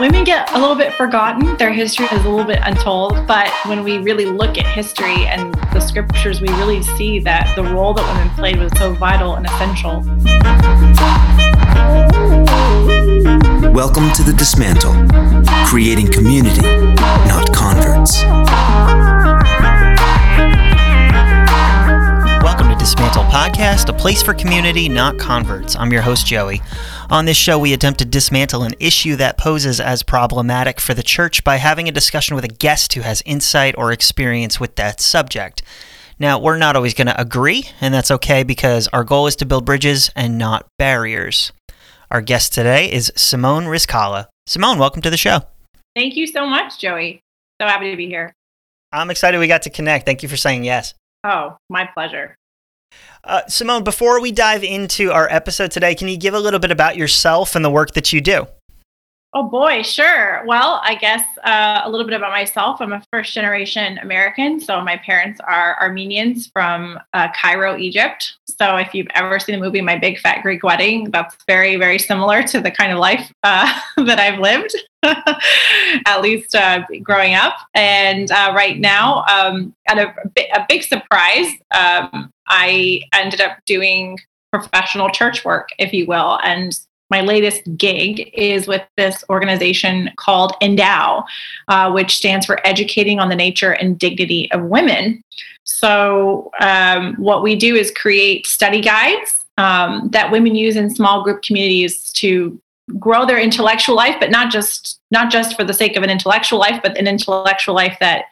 Women get a little bit forgotten. Their history is a little bit untold. But when we really look at history and the scriptures, we really see that the role that women played was so vital and essential. Welcome to The Dismantle, creating community, not converts. Dismantle Podcast, a place for community, not converts. I'm your host, Joey. On this show, we attempt to dismantle an issue that poses as problematic for the church by having a discussion with a guest who has insight or experience with that subject. Now, we're not always going to agree, and that's okay because our goal is to build bridges and not barriers. Our guest today is Simone Rizkallah. Simone, welcome to the show. Thank you so much, Joey. So happy to be here. I'm excited we got to connect. Thank you for saying yes. Oh, my pleasure. Uh, Simone, before we dive into our episode today, can you give a little bit about yourself and the work that you do? Oh boy, sure. Well, I guess uh, a little bit about myself. I'm a first generation American. So my parents are Armenians from uh, Cairo, Egypt. So if you've ever seen the movie My Big Fat Greek Wedding, that's very, very similar to the kind of life uh, that I've lived, at least uh, growing up. And uh, right now, um, at a, a big surprise, um, I ended up doing professional church work, if you will. And my latest gig is with this organization called Endow, uh, which stands for Educating on the Nature and Dignity of Women. So, um, what we do is create study guides um, that women use in small group communities to grow their intellectual life, but not just not just for the sake of an intellectual life, but an intellectual life that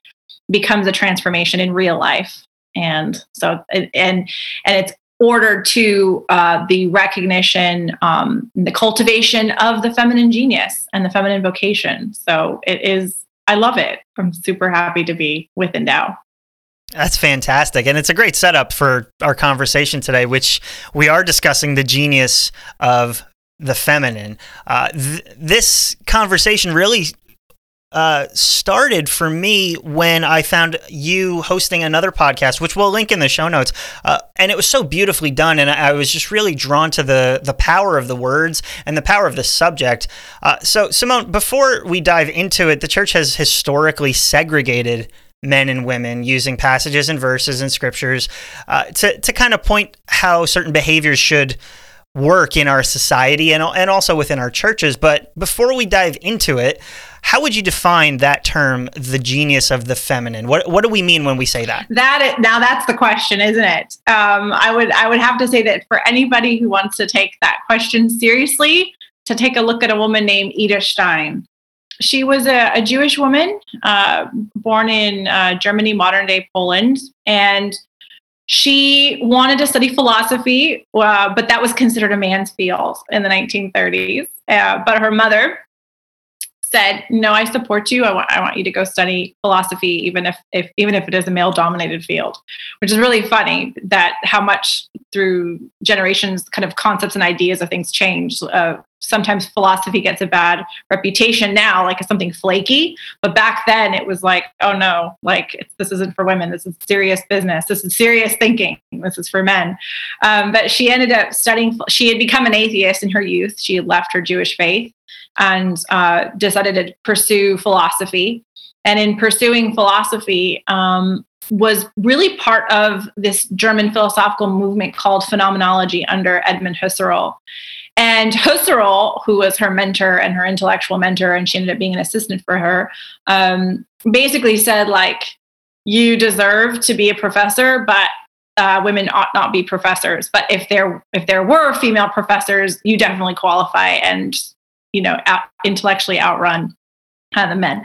becomes a transformation in real life and so and and it's ordered to uh, the recognition um, the cultivation of the feminine genius and the feminine vocation so it is i love it i'm super happy to be with endow that's fantastic. And it's a great setup for our conversation today, which we are discussing the genius of the feminine. Uh, th- this conversation really uh, started for me when I found you hosting another podcast, which we'll link in the show notes. Uh, and it was so beautifully done, and I was just really drawn to the the power of the words and the power of the subject. Uh, so, Simone, before we dive into it, the church has historically segregated men and women using passages and verses and scriptures uh, to to kind of point how certain behaviors should work in our society and, and also within our churches. But before we dive into it, how would you define that term, the genius of the feminine? What what do we mean when we say that? That is, now that's the question, isn't it? Um, I would I would have to say that for anybody who wants to take that question seriously, to take a look at a woman named Edith Stein. She was a, a Jewish woman uh, born in uh, Germany, modern day Poland, and she wanted to study philosophy, uh, but that was considered a man's field in the 1930s. Uh, but her mother said, "No, I support you. I want I want you to go study philosophy, even if, if even if it is a male dominated field," which is really funny that how much through generations, kind of concepts and ideas of things change. Uh, sometimes philosophy gets a bad reputation now, like something flaky, but back then it was like, oh no, like this isn't for women. This is serious business. This is serious thinking. This is for men. Um, but she ended up studying. She had become an atheist in her youth. She had left her Jewish faith and uh, decided to pursue philosophy. And in pursuing philosophy, um, was really part of this German philosophical movement called phenomenology under Edmund Husserl. And Husserl, who was her mentor and her intellectual mentor, and she ended up being an assistant for her, um, basically said like, "You deserve to be a professor, but uh, women ought not be professors. But if there if there were female professors, you definitely qualify and you know out, intellectually outrun uh, the men.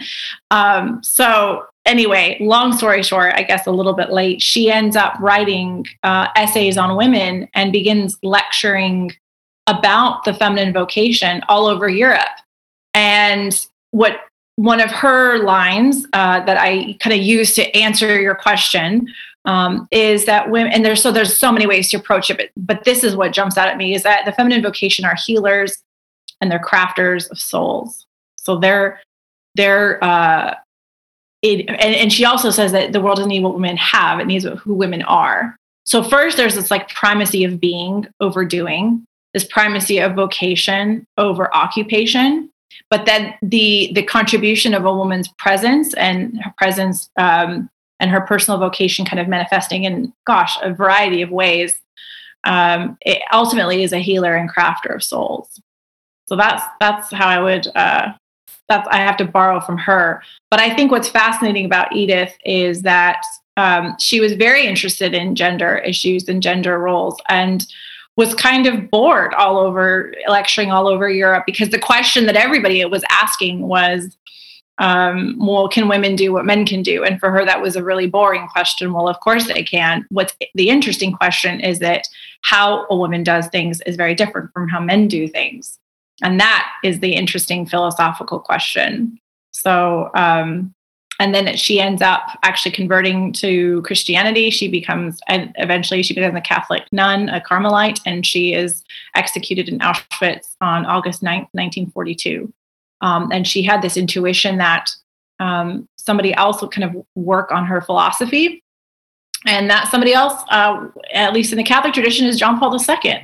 Um, so anyway long story short i guess a little bit late she ends up writing uh, essays on women and begins lecturing about the feminine vocation all over europe. And what one of her lines uh, that i kind of use to answer your question um, is that women and there's so there's so many ways to approach it but, but this is what jumps out at me is that the feminine vocation are healers and they're crafters of souls. So they're they're uh, it, and, and she also says that the world doesn't need what women have; it needs who women are. So first, there's this like primacy of being over doing, this primacy of vocation over occupation. but then the the contribution of a woman's presence and her presence um, and her personal vocation kind of manifesting in gosh a variety of ways um, it ultimately is a healer and crafter of souls so that's that's how i would uh, that's i have to borrow from her but i think what's fascinating about edith is that um, she was very interested in gender issues and gender roles and was kind of bored all over lecturing all over Europe because the question that everybody was asking was, um, well, can women do what men can do? And for her, that was a really boring question. Well, of course they can. What's the interesting question is that how a woman does things is very different from how men do things. And that is the interesting philosophical question. So, um, and then she ends up actually converting to Christianity. She becomes, and eventually she becomes a Catholic nun, a Carmelite, and she is executed in Auschwitz on August 9th, 1942. Um, and she had this intuition that um, somebody else would kind of work on her philosophy. And that somebody else, uh, at least in the Catholic tradition, is John Paul II,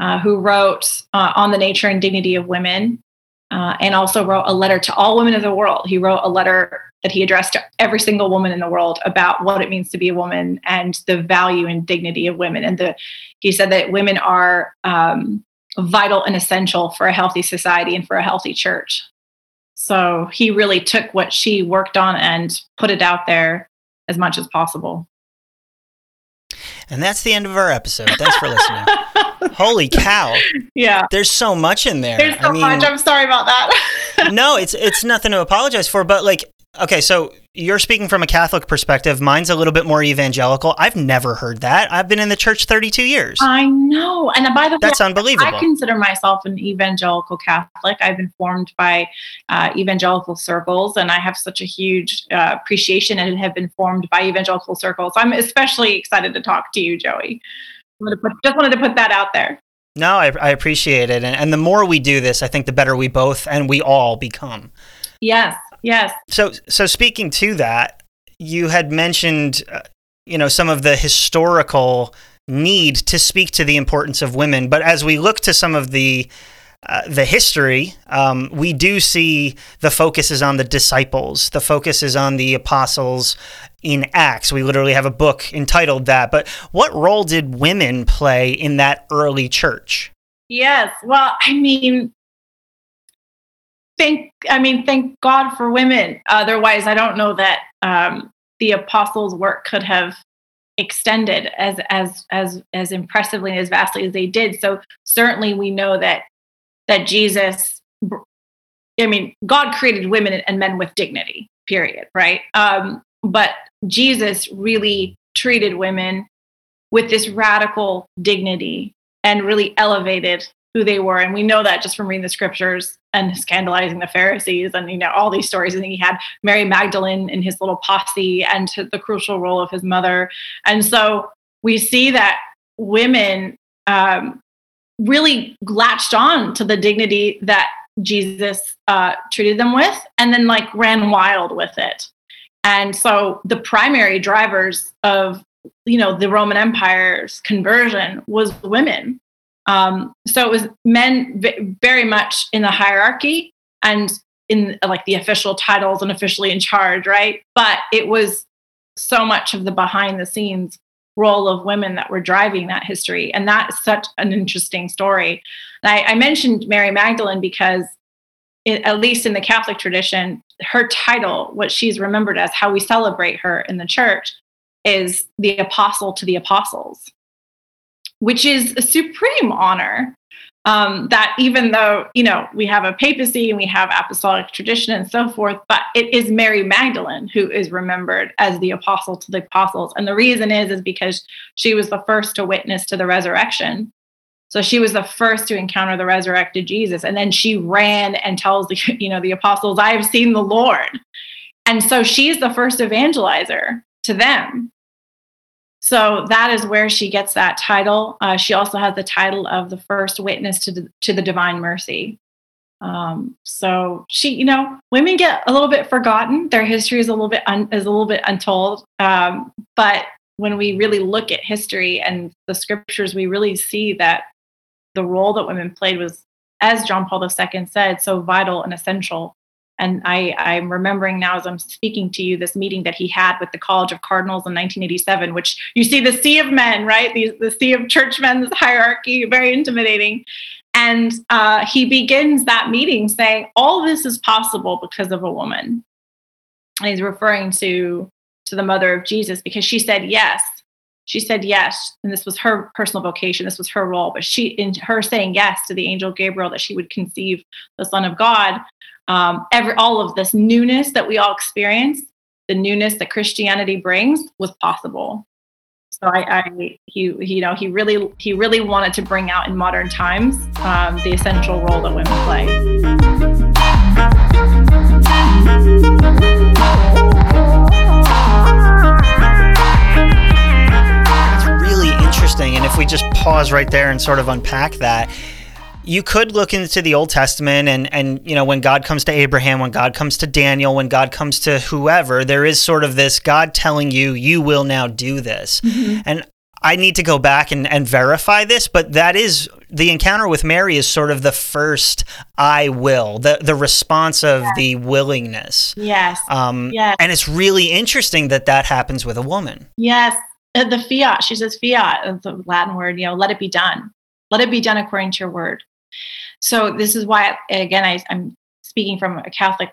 uh, who wrote uh, On the Nature and Dignity of Women, uh, and also wrote a letter to all women of the world. He wrote a letter that he addressed to every single woman in the world about what it means to be a woman and the value and dignity of women. And the, he said that women are um, vital and essential for a healthy society and for a healthy church. So he really took what she worked on and put it out there as much as possible. And that's the end of our episode. Thanks for listening. Holy cow. Yeah. There's so much in there. There's so I mean, much. I'm sorry about that. no, it's it's nothing to apologize for, but like okay, so you're speaking from a Catholic perspective. Mine's a little bit more evangelical. I've never heard that. I've been in the church 32 years. I know. And by the way, that's unbelievable. I consider myself an evangelical Catholic. I've been formed by uh, evangelical circles, and I have such a huge uh, appreciation and have been formed by evangelical circles. I'm especially excited to talk to you, Joey. Just wanted to put that out there. No, I, I appreciate it. And, and the more we do this, I think the better we both and we all become. Yes, Yes. So, so speaking to that, you had mentioned, uh, you know, some of the historical need to speak to the importance of women. But as we look to some of the uh, the history, um, we do see the focus is on the disciples. The focus is on the apostles in Acts. We literally have a book entitled that. But what role did women play in that early church? Yes. Well, I mean, thank i mean thank god for women otherwise i don't know that um, the apostles work could have extended as as as as impressively as vastly as they did so certainly we know that that jesus i mean god created women and men with dignity period right um, but jesus really treated women with this radical dignity and really elevated who they were. And we know that just from reading the scriptures and scandalizing the Pharisees and, you know, all these stories. And he had Mary Magdalene in his little posse and the crucial role of his mother. And so we see that women um, really latched on to the dignity that Jesus uh, treated them with and then like ran wild with it. And so the primary drivers of you know the Roman Empire's conversion was women um, so it was men v- very much in the hierarchy and in like the official titles and officially in charge, right? But it was so much of the behind the scenes role of women that were driving that history. And that's such an interesting story. I, I, mentioned Mary Magdalene because, it, at least in the Catholic tradition, her title, what she's remembered as, how we celebrate her in the church, is the apostle to the apostles which is a supreme honor. Um, that even though you know we have a papacy and we have apostolic tradition and so forth, but it is Mary Magdalene who is remembered as the apostle to the apostles, and the reason is is because she was the first to witness to the resurrection. So she was the first to encounter the resurrected Jesus, and then she ran and tells the you know the apostles, "I have seen the Lord," and so she's the first evangelizer to them. So that is where she gets that title. Uh, she also has the title of the first witness to the, to the divine mercy. Um, so she, you know, women get a little bit forgotten. Their history is a little bit un, is a little bit untold. Um, but when we really look at history and the scriptures, we really see that the role that women played was as John Paul II said, so vital and essential. And I, I'm remembering now as I'm speaking to you this meeting that he had with the College of Cardinals in 1987, which you see the sea of men, right? The, the sea of churchmen, hierarchy, very intimidating. And uh, he begins that meeting saying, All this is possible because of a woman. And he's referring to, to the mother of Jesus because she said yes. She said yes. And this was her personal vocation, this was her role. But she, in her saying yes to the angel Gabriel that she would conceive the Son of God, um, every, all of this newness that we all experience, the newness that Christianity brings, was possible. So I, I, he, he, you know, he really, he really wanted to bring out in modern times um, the essential role that women play. It's really interesting, and if we just pause right there and sort of unpack that, you could look into the Old Testament and and you know when God comes to Abraham, when God comes to Daniel, when God comes to whoever, there is sort of this God telling you you will now do this. Mm-hmm. And I need to go back and, and verify this, but that is the encounter with Mary is sort of the first I will, the the response of yes. the willingness. Yes. Um, yes. And it's really interesting that that happens with a woman. Yes. Uh, the fiat, she says fiat, the Latin word, you know, let it be done. Let it be done according to your word. So this is why, again, I, am speaking from a Catholic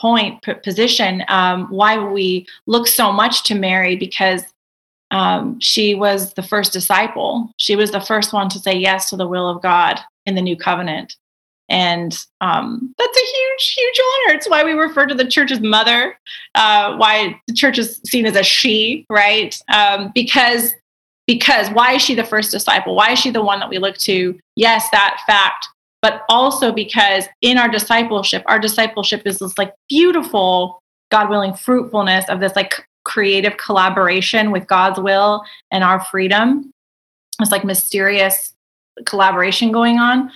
point position. Um, why we look so much to Mary because um, she was the first disciple. She was the first one to say yes to the will of God in the new covenant. And um, that's a huge, huge honor. It's why we refer to the church as mother, uh, why the church is seen as a she, right? Um, because because why is she the first disciple? Why is she the one that we look to? Yes, that fact, but also because in our discipleship, our discipleship is this like beautiful, God willing fruitfulness of this like creative collaboration with God's will and our freedom. It's like mysterious collaboration going on.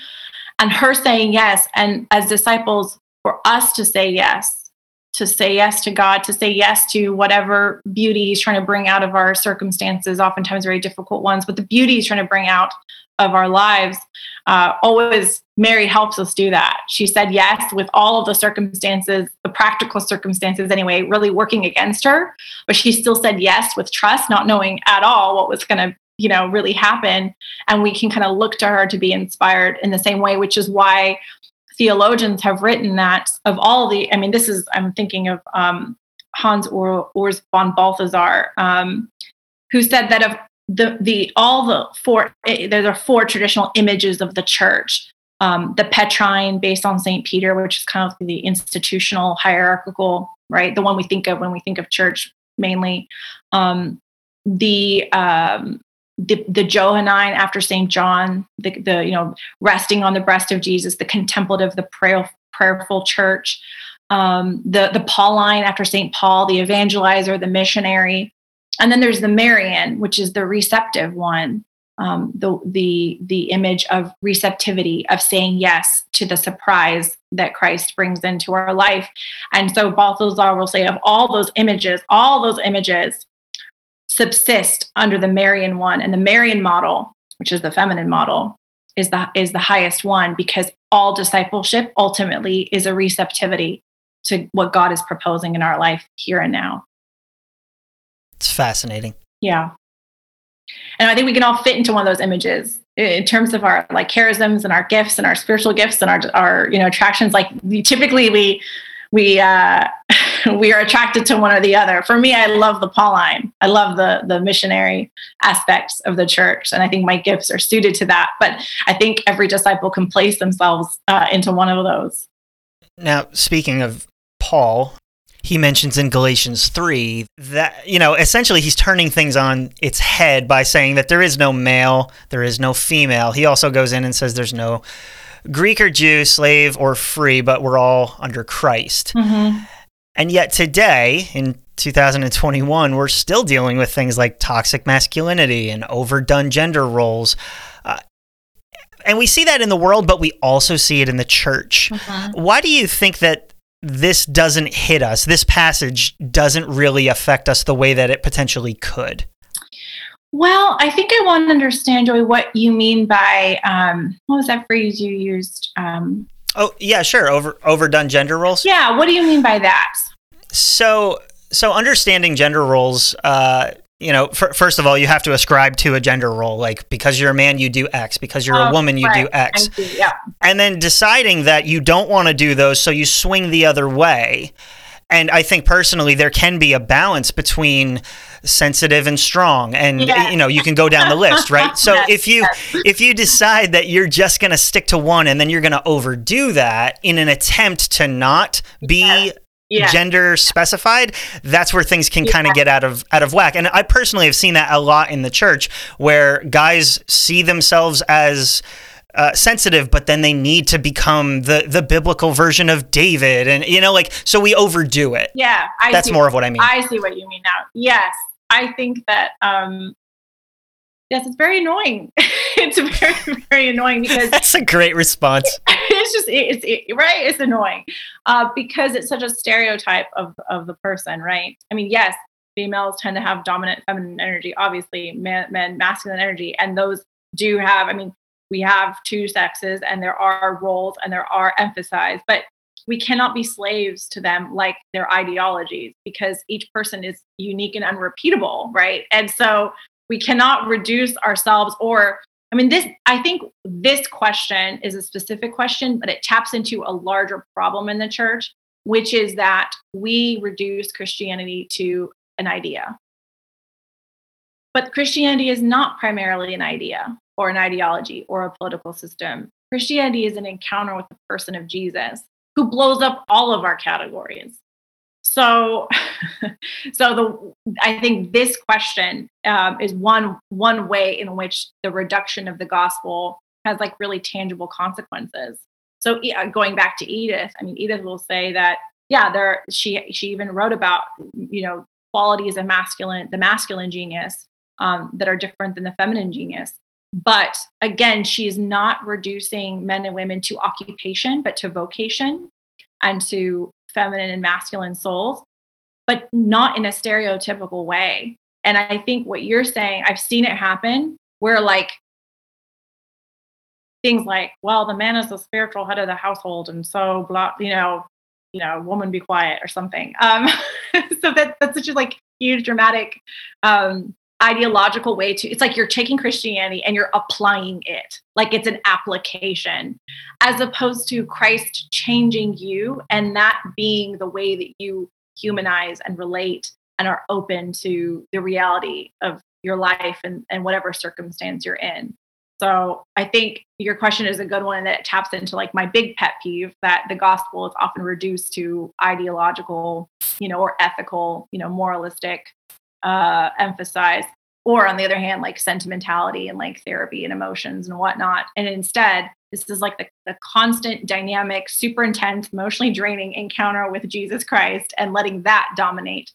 And her saying yes, and as disciples, for us to say yes to say yes to God, to say yes to whatever beauty He's trying to bring out of our circumstances, oftentimes very difficult ones, but the beauty He's trying to bring out of our lives. Uh, always, Mary helps us do that. She said yes with all of the circumstances, the practical circumstances anyway, really working against her, but she still said yes with trust, not knowing at all what was going to you know really happen and we can kind of look to her to be inspired in the same way which is why theologians have written that of all the, I mean, this is, I'm thinking of um, Hans Urs von Balthasar, um, who said that of the, the, all the four, eh, there are four traditional images of the church. Um, the Petrine, based on St. Peter, which is kind of the institutional hierarchical, right? The one we think of when we think of church mainly. Um, the um, the, the Johannine after St. John, the, the, you know, resting on the breast of Jesus, the contemplative, the prayer, prayerful church, um, the, the Pauline after St. Paul, the evangelizer, the missionary. And then there's the Marian, which is the receptive one, um, the, the, the image of receptivity, of saying yes to the surprise that Christ brings into our life. And so Balthasar will say, of all those images, all those images, subsist under the Marian one. And the Marian model, which is the feminine model, is the is the highest one because all discipleship ultimately is a receptivity to what God is proposing in our life here and now. It's fascinating. Yeah. And I think we can all fit into one of those images in terms of our like charisms and our gifts and our spiritual gifts and our our you know attractions like we, typically we we uh, we are attracted to one or the other. For me, I love the Pauline. I love the the missionary aspects of the church, and I think my gifts are suited to that. But I think every disciple can place themselves uh, into one of those. Now, speaking of Paul, he mentions in Galatians 3 that, you know, essentially he's turning things on its head by saying that there is no male, there is no female. He also goes in and says there's no Greek or Jew, slave or free, but we're all under Christ. Mm-hmm. And yet today, in 2021, we're still dealing with things like toxic masculinity and overdone gender roles. Uh, and we see that in the world, but we also see it in the church. Mm-hmm. Why do you think that this doesn't hit us? This passage doesn't really affect us the way that it potentially could? Well, I think I want to understand, Joey, what you mean by um, what was that phrase you used? Um, oh, yeah, sure. Over overdone gender roles. Yeah. What do you mean by that? So, so understanding gender roles. Uh, you know, f- first of all, you have to ascribe to a gender role. Like because you're a man, you do X. Because you're a Oh, woman, you right. do X. yeah. and then deciding that you don't want to do those, so you swing the other way. And I think personally, there can be a balance between sensitive and strong, and Yeah. you know you can go down the list, right? So Yes, if you yes. if you decide that you're just going to stick to one, and then you're going to overdo that in an attempt to not be Yes. Yeah. gender specified that's where things can kind of get out of out of whack and i personally have seen that a lot in the church where guys see themselves as uh, sensitive, but then they need to become the the biblical version of David, and you know, like so we overdo it. yeah. I That's see. more of what I mean. I see what you mean now. Yes, I think that. um Yes, it's very annoying. it's very very annoying because That's a great response. it's just it's it, right. It's annoying uh, because it's such a stereotype of of the person, right? I mean, yes, females tend to have dominant feminine energy. Obviously, men, men masculine energy, and those do have. I mean, we have two sexes, and there are roles, and there are emphasized, but we cannot be slaves to them like their ideologies because each person is unique and unrepeatable, right? And so we cannot reduce ourselves or I mean, this, I think this question is a specific question, but it taps into a larger problem in the church, which is that we reduce Christianity to an idea. But Christianity is not primarily an idea or an ideology or a political system. Christianity is an encounter with the person of Jesus who blows up all of our categories. So, so the I think this question um, is one one way in which the reduction of the gospel has like really tangible consequences. So uh, going back to Edith, I mean, Edith will say that yeah, there she she even wrote about you know qualities of masculine the masculine genius um, that are different than the feminine genius. But again, she's not reducing men and women to occupation, but to vocation and to feminine and masculine souls, but not in a stereotypical way. And I think what you're saying, I've seen it happen where like things like, well, the man is the spiritual head of the household, and so blah, you know, you know, woman be quiet or something. Um, so that that's such a like huge dramatic um ideological way to it's like you're taking christianity and you're applying it. Like it's an application as opposed to christ changing you and that being the way that you humanize and relate and are open to the reality of your life and, and whatever circumstance you're in. So i think your question is a good one that taps into like my big pet peeve that the gospel is often reduced to ideological you know or ethical you know moralistic uh, emphasize, or on the other hand, like sentimentality and like therapy and emotions and whatnot. And instead, this is like the, the constant, dynamic, super intense, emotionally draining encounter with Jesus Christ and letting that dominate,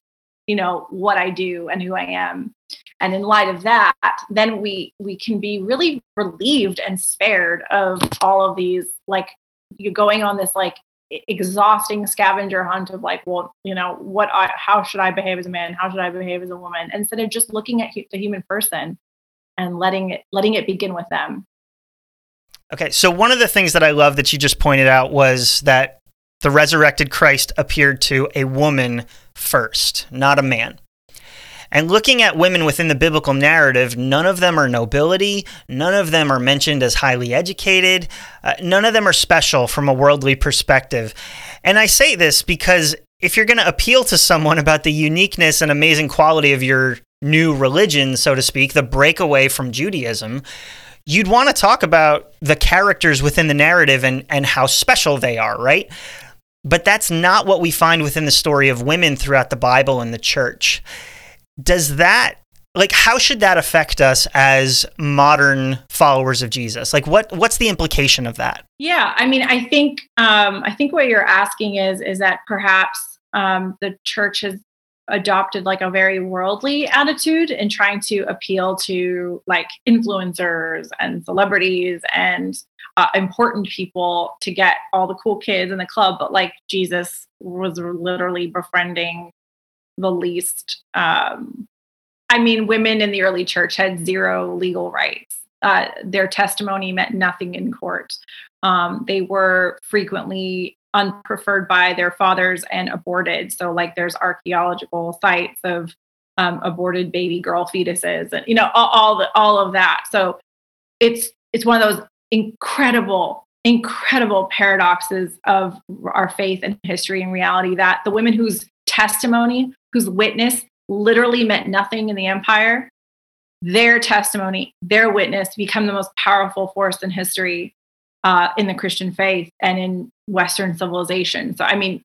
you know, what I do and who I am. And in light of that, then we we can be really relieved and spared of all of these like you're going on this like exhausting scavenger hunt of like well you know what I, how should i behave as a man? How should i behave as a woman? Instead of just looking at the human person and letting it letting it begin with them. Okay, so one of the things that I love that you just pointed out was that the resurrected Christ appeared to a woman first, not a man. And looking at women within the biblical narrative, none of them are nobility, none of them are mentioned as highly educated, uh, none of them are special from a worldly perspective. And I say this because if you're going to appeal to someone about the uniqueness and amazing quality of your new religion, so to speak, the breakaway from Judaism, you'd want to talk about the characters within the narrative and, and how special they are, right? But that's not what we find within the story of women throughout the Bible and the church. Does that like how should that affect us as modern followers of Jesus? Like what what's the implication of that? yeah i mean i think um i think what you're asking is is that perhaps um the church has adopted like a very worldly attitude in trying to appeal to like influencers and celebrities and uh, important people to get all the cool kids in the club but like jesus was literally befriending the least um I mean, women in the early church had zero legal rights. Uh, their testimony meant nothing in court. Um, they were frequently unpreferred by their fathers and aborted. So, like, there's archaeological sites of um, aborted baby girl fetuses, and you know, all, all the all of that. So, it's it's one of those incredible, incredible paradoxes of our faith and history and reality that the women whose testimony, whose witness literally meant nothing in the empire, their testimony, their witness become the most powerful force in history uh, in the Christian faith and in Western civilization. So, I mean,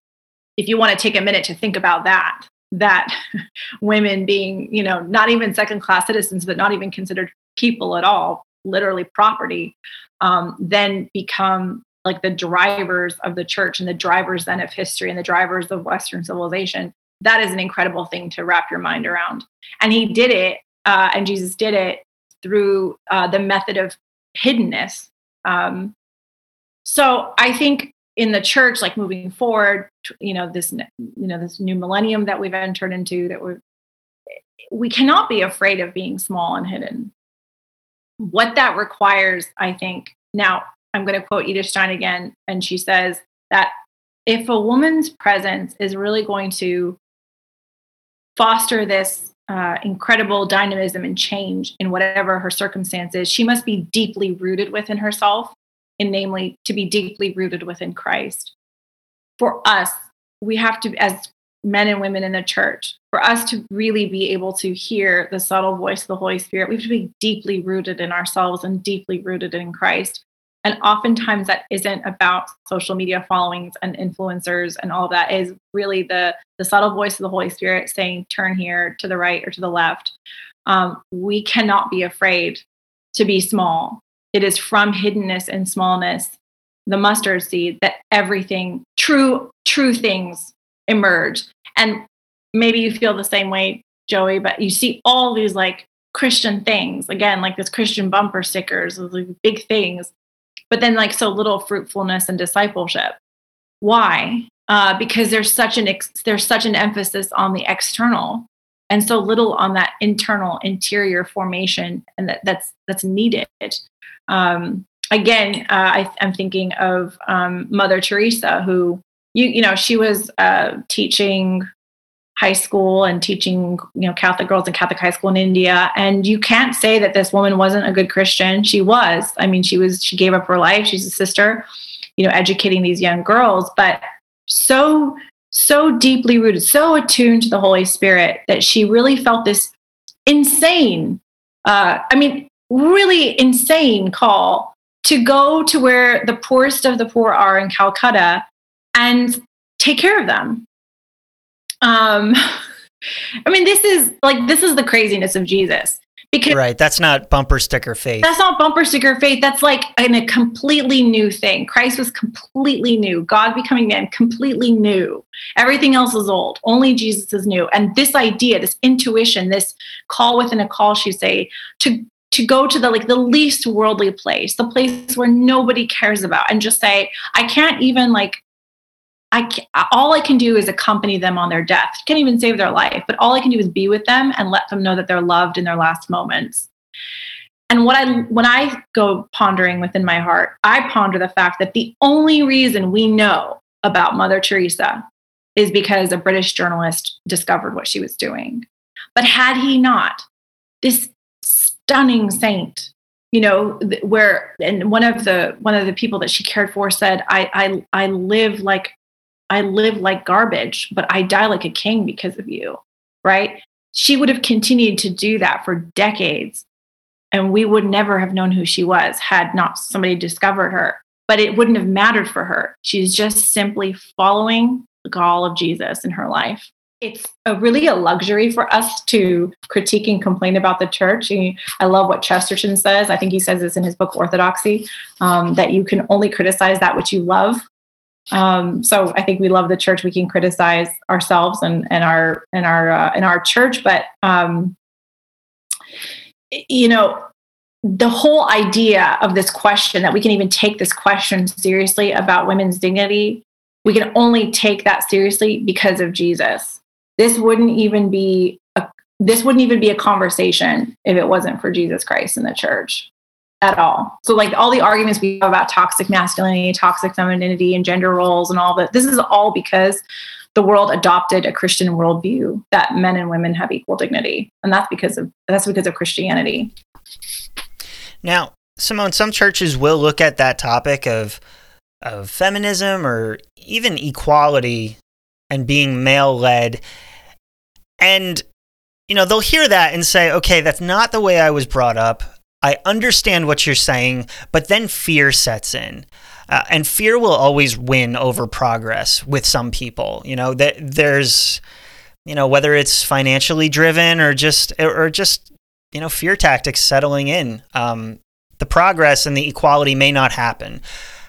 if you want to take a minute to think about that, that women being, you know, not even second class citizens, but not even considered people at all, literally property, um, then become like the drivers of the church and the drivers then of history and the drivers of Western civilization. That is an incredible thing to wrap your mind around. And he did it, uh, and Jesus did it through uh, the method of hiddenness. Um, so I think in the church, like moving forward, you know, this you know this new millennium that we've entered into, that we we cannot be afraid of being small and hidden. What that requires, I think. Now, I'm going to quote Edith Stein again, and she says that if a woman's presence is really going to foster this uh, incredible dynamism and change in whatever her circumstances, she must be deeply rooted within herself, and namely to be deeply rooted within Christ. For us, we have to, as men and women in the church, for us to really be able to hear the subtle voice of the Holy Spirit, we have to be deeply rooted in ourselves and deeply rooted in Christ. And oftentimes that isn't about social media followings and influencers and all that is really the the subtle voice of the Holy Spirit saying, turn here to the right or to the left. Um, we cannot be afraid to be small. It is from hiddenness and smallness, the mustard seed, that everything, true, true things emerge. And maybe you feel the same way, Joey, but you see all these like Christian things, again, like this Christian bumper stickers, like big things but then like so little fruitfulness and discipleship. Why? Uh, because there's such an ex- there's such an emphasis on the external and so little on that internal interior formation and that that's that's needed um, again uh, I, am thinking of um, mother teresa who you you know she was uh, teaching high school and teaching you know catholic girls in catholic high school in india. And you can't say that this woman wasn't a good christian. She was. I mean she was she gave up her life. She's a sister you know educating these young girls. But so so deeply rooted so attuned to the holy spirit that she really felt this insane uh, i mean really insane call to go to where the poorest of the poor are in calcutta and take care of them um, I mean, this is like this is the craziness of Jesus. Because right, that's not bumper sticker faith. That's not bumper sticker faith. That's like in a completely new thing. Christ was completely new. God becoming man, completely new. Everything else is old. Only Jesus is new. And this idea, this intuition, this call within a call, she say, to to go to the like the least worldly place, the place where nobody cares about, and just say, I can't even like I can, all I can do is accompany them on their death. Can't even save their life, but all I can do is be with them and let them know that they're loved in their last moments. And what I when I go pondering within my heart, I ponder the fact that the only reason we know about Mother Teresa is because a British journalist discovered what she was doing. But had he not, this stunning saint you know where and one of the one of the people that she cared for said i i i live like I live like garbage, but I die like a king because of you, right? She would have continued to do that for decades. And we would never have known who she was had not somebody discovered her. But it wouldn't have mattered for her. She's just simply following the call of Jesus in her life. It's a really a luxury for us to critique and complain about the church. I love what Chesterton says. I think he says this in his book Orthodoxy um, that you can only criticize that which you love um, so I think we love the church. We can criticize ourselves and, and our and our uh, and our church, but um, you know, the whole idea of this question that we can even take this question seriously about women's dignity, we can only take that seriously because of Jesus. This wouldn't even be a, this wouldn't even be a conversation if it wasn't for Jesus Christ in the church at all. So like all the arguments we have about toxic masculinity, toxic femininity, and gender roles and all that, this is all because the world adopted a Christian worldview that men and women have equal dignity. And that's because of that's because of Christianity. Now, Simone, some churches will look at that topic of of feminism or even equality and being male led and you know, they'll hear that and say, "Okay, that's not the way I was brought up. I understand what you're saying, but then fear sets in. Uh, and fear will always win over progress with some people. You know, that there's, you know, whether it's financially driven or just, or just, you know, fear tactics settling in. Um, the progress and the equality may not happen.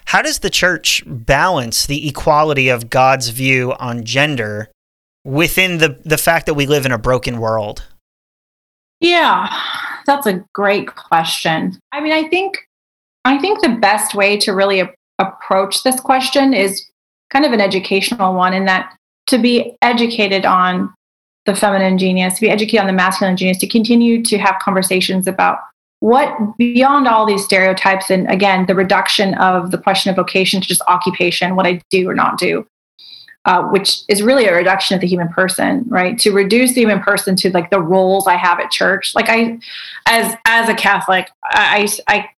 How does the church balance the equality of God's view on gender within the, the fact that we live in a broken world? Yeah, that's a great question. I mean, I think I think the best way to really a- approach this question is kind of an educational one in that to be educated on the feminine genius, to be educated on the masculine genius, to continue to have conversations about what beyond all these stereotypes and again the reduction of the question of vocation to just occupation, what I do or not do uh, which is really a reduction of the human person, right? To reduce the human person to like the roles I have at church. Like I, as as a Catholic, I I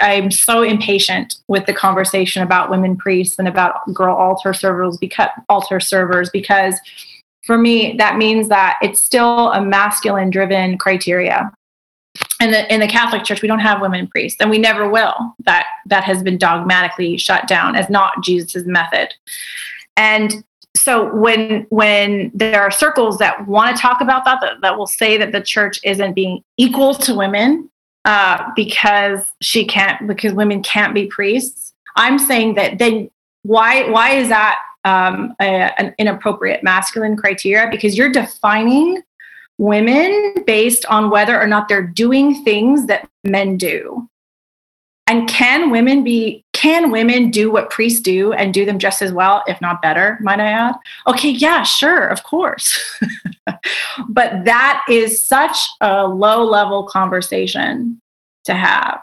I'm so impatient with the conversation about women priests and about girl altar servers because altar servers because for me that means that it's still a masculine driven criteria in the in the Catholic Church, we don't have women priests, and we never will. That that has been dogmatically shut down as not Jesus' method. And so when when there are circles that want to talk about that, that, that will say that the church isn't being equal to women uh, because she can't because women can't be priests, I'm saying that then why why is that um, a, an inappropriate masculine criteria? Because you're defining women based on whether or not they're doing things that men do. And can women be can women do what priests do and do them just as well, if not better, might I add? Okay, yeah, sure, of course. but that is such a low level conversation to have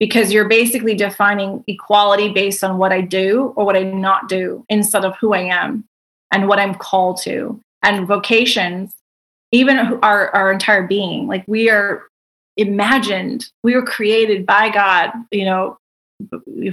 because you're basically defining equality based on what I do or what I not do instead of who I am and what I'm called to. And vocations, even our, our entire being, like we are imagined we were created by god you know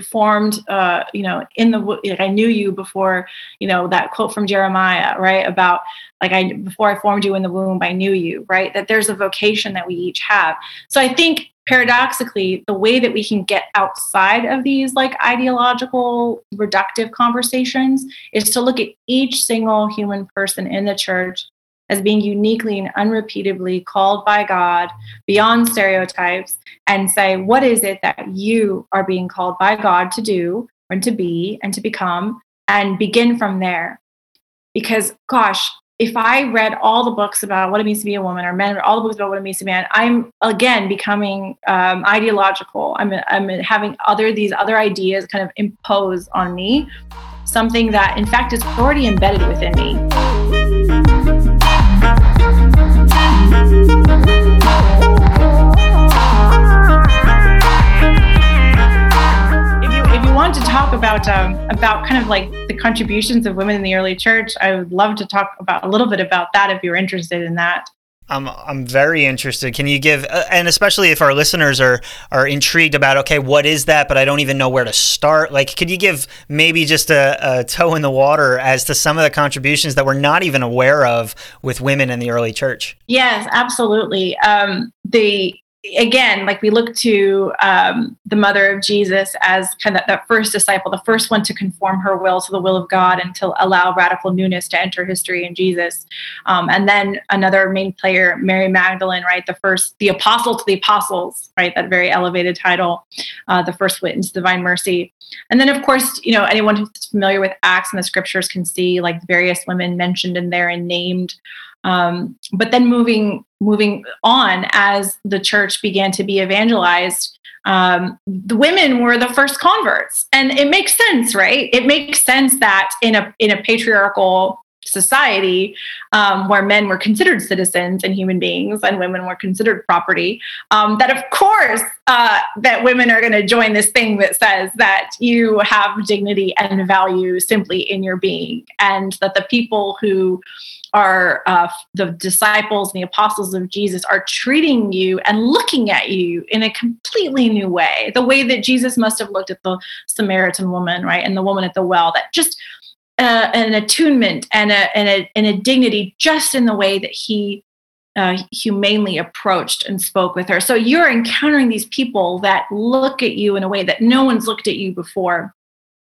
formed uh you know in the like i knew you before you know that quote from jeremiah right about like i before i formed you in the womb i knew you right that there's a vocation that we each have. So i think paradoxically the way that we can get outside of these like ideological reductive conversations is to look at each single human person in the church as being uniquely and unrepeatably called by God beyond stereotypes and say, what is it that you are being called by God to do and to be and to become, and begin from there. Because, gosh, if I read all the books about what it means to be a woman, or men, all the books about what it means to be a man, I'm again becoming um, ideological. I'm, I'm having other these other ideas kind of impose on me, something that in fact is already embedded within me. About um, about kind of like the contributions of women in the early church, I would love to talk about a little bit about that if you're interested in that. I'm I'm very interested. Can you give uh, and especially if our listeners are are intrigued about okay, what is that? But I don't even know where to start. Like, could you give maybe just a, a toe in the water as to some of the contributions that we're not even aware of with women in the early church? Yes, absolutely. Um, the again, like we look to um, the mother of Jesus as kind of that first disciple, the first one to conform her will to the will of God and to allow radical newness to enter history in Jesus. Um, and then another main player, Mary Magdalene, right? The first, the apostle to the apostles, right? That very elevated title, uh, the first witness, divine mercy. And then, of course, you know, anyone who's familiar with Acts and the scriptures can see like various women mentioned in there and named. Um, but then moving moving on as the church began to be evangelized, um, the women were the first converts, and it makes sense, right? It makes sense that in a in a patriarchal society um, where men were considered citizens and human beings and women were considered property um, that of course uh, that women are going to join this thing that says that you have dignity and value simply in your being and that the people who are uh, the disciples and the apostles of jesus are treating you and looking at you in a completely new way the way that jesus must have looked at the samaritan woman right and the woman at the well that just uh, an attunement and a, and, a, and a dignity just in the way that he uh, humanely approached and spoke with her. So you're encountering these people that look at you in a way that no one's looked at you before.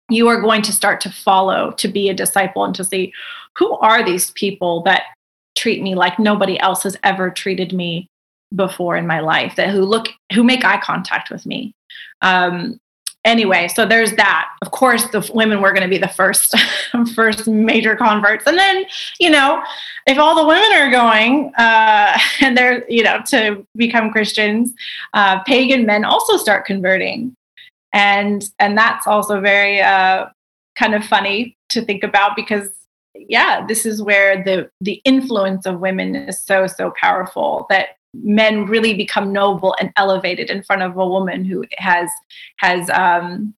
You are going to start to follow, to be a disciple, and to see who are these people that treat me like nobody else has ever treated me before in my life that who look who make eye contact with me? Um, anyway, so there's that. Of course, the women were going to be the first, first major converts, and then you know, if all the women are going uh, and they're you know to become Christians, uh, pagan men also start converting, and and that's also very uh, kind of funny to think about because yeah, this is where the the influence of women is so so powerful that men really become noble and elevated in front of a woman who has has um,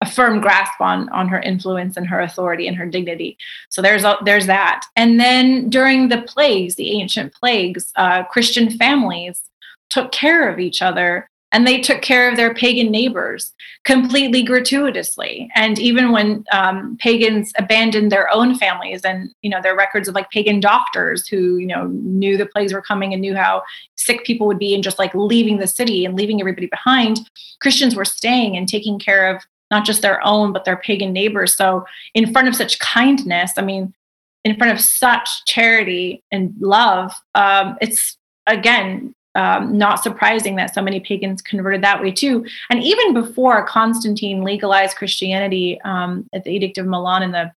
a firm grasp on on her influence and her authority and her dignity. So there's a, there's that. And then during the plagues, the ancient plagues, uh, Christian families took care of each other and they took care of their pagan neighbors completely gratuitously. And even when um, pagans abandoned their own families and you know their records of like pagan doctors who you know knew the plagues were coming and knew how sick people would be and just like leaving the city and leaving everybody behind christians were staying and taking care of not just their own but their pagan neighbors. So in front of such kindness i mean in front of such charity and love um, it's again um, not surprising that so many pagans converted that way too. And even before Constantine legalized Christianity um, at the Edict of Milan in the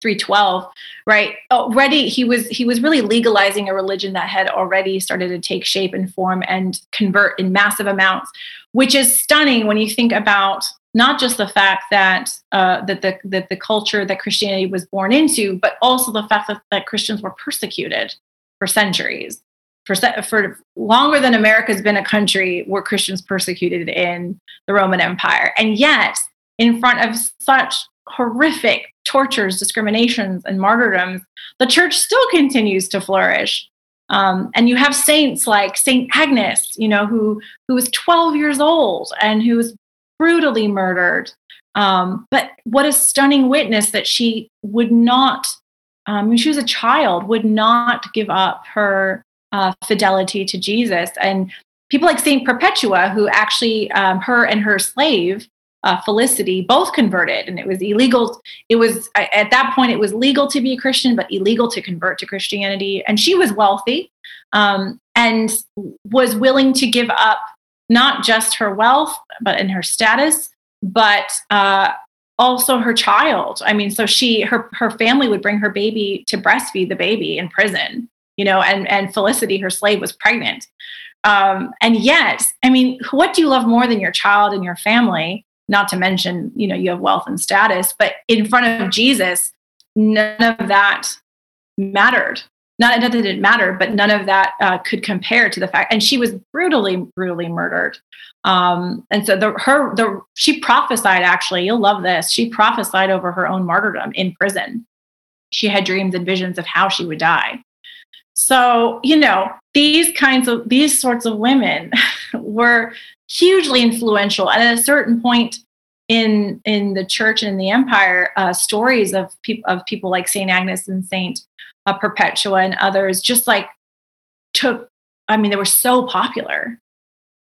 312 right already he was he was really legalizing a religion that had already started to take shape and form and convert in massive amounts which is stunning when you think about not just the fact that uh, that the that the culture that Christianity was born into, but also the fact that, that Christians were persecuted for centuries for, for longer than America's been a country were Christians persecuted in the Roman Empire. And yet, in front of such horrific tortures, discriminations, and martyrdoms, the church still continues to flourish. Um, and you have saints like Saint Agnes, you know, who who was 12 years old and who was brutally murdered. Um, but what a stunning witness that she would not, um, when she was a child, would not give up her uh, fidelity to Jesus. And people like Saint Perpetua, who actually, um, her and her slave, uh, Felicity, both converted, and it was illegal. It was at that point it was legal to be a Christian, but illegal to convert to Christianity. And she was wealthy um, and was willing to give up not just her wealth, but in her status, but uh, also her child. I mean, so she her her family would bring her baby to breastfeed the baby in prison you know, and and Felicity, her slave, was pregnant. Um, and yet, I mean, what do you love more than your child and your family? Not to mention, you know, you have wealth and status, but in front of Jesus, none of that mattered. Not that it didn't matter, but none of that uh, could compare to the fact. And she was brutally, brutally murdered. Um, and so the her the she prophesied actually. You'll love this. She prophesied over her own martyrdom in prison. She had dreams and visions of how she would die. So, you know, these kinds of these sorts of women were hugely influential. And at a certain point in in the church and in the empire, uh, stories of people of people like Saint Agnes and Saint uh, Perpetua and others just like took. I mean, they were so popular.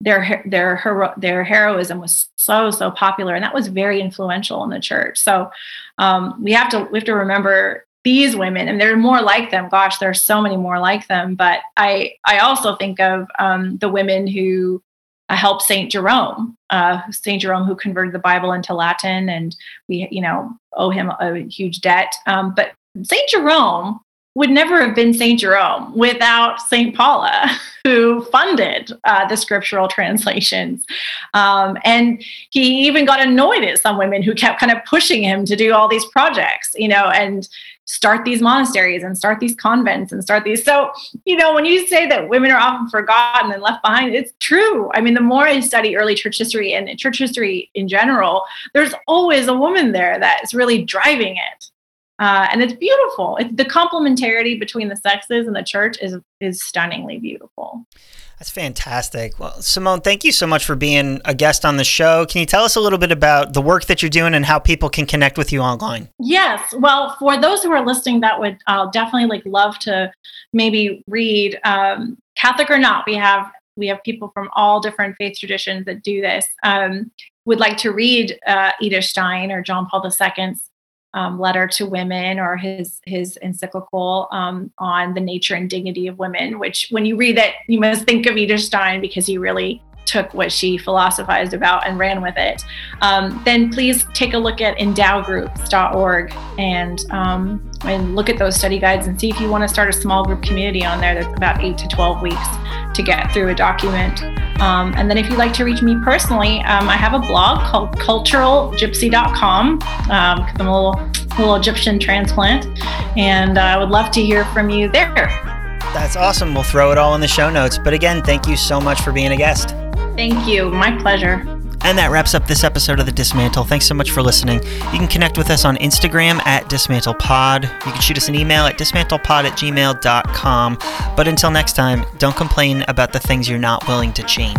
Their their hero, their heroism was so so popular, and that was very influential in the church. So um, we have to we have to remember these women and there are more like them gosh there are so many more like them but i i also think of um, the women who uh, helped saint jerome uh, saint jerome who converted the bible into latin and we you know owe him a huge debt um, but saint jerome would never have been St. Jerome without St. Paula, who funded uh, the scriptural translations. Um, and he even got annoyed at some women who kept kind of pushing him to do all these projects, you know, and start these monasteries and start these convents and start these. So, you know, when you say that women are often forgotten and left behind, it's true. I mean, the more I study early church history and church history in general, there's always a woman there that's really driving it. Uh, and it's beautiful. It's, the complementarity between the sexes and the church is is stunningly beautiful. That's fantastic. Well, Simone, thank you so much for being a guest on the show. Can you tell us a little bit about the work that you're doing and how people can connect with you online? Yes. Well, for those who are listening, that would uh, definitely like love to maybe read um, Catholic or not. We have we have people from all different faith traditions that do this. Um, would like to read uh, Edith Stein or John Paul II's um, letter to women or his his encyclical um, on the nature and dignity of women. Which, when you read it, you must think of Edith Stein because he really took what she philosophized about and ran with it. Um, then please take a look at endowgroups.org and um, and look at those study guides and see if you want to start a small group community on there. That's about eight to twelve weeks to get through a document. Um, and then if you'd like to reach me personally, um, I have a blog called culturalgypsy.com because um, I'm a little, little Egyptian transplant, and uh, I would love to hear from you there. That's awesome. We'll throw it all in the show notes. But again, thank you so much for being a guest. Thank you. My pleasure. And that wraps up this episode of The Dismantle. Thanks so much for listening. You can connect with us on Instagram at DismantlePod. You can shoot us an email at dismantlepod at gmail.com. But until next time, don't complain about the things you're not willing to change.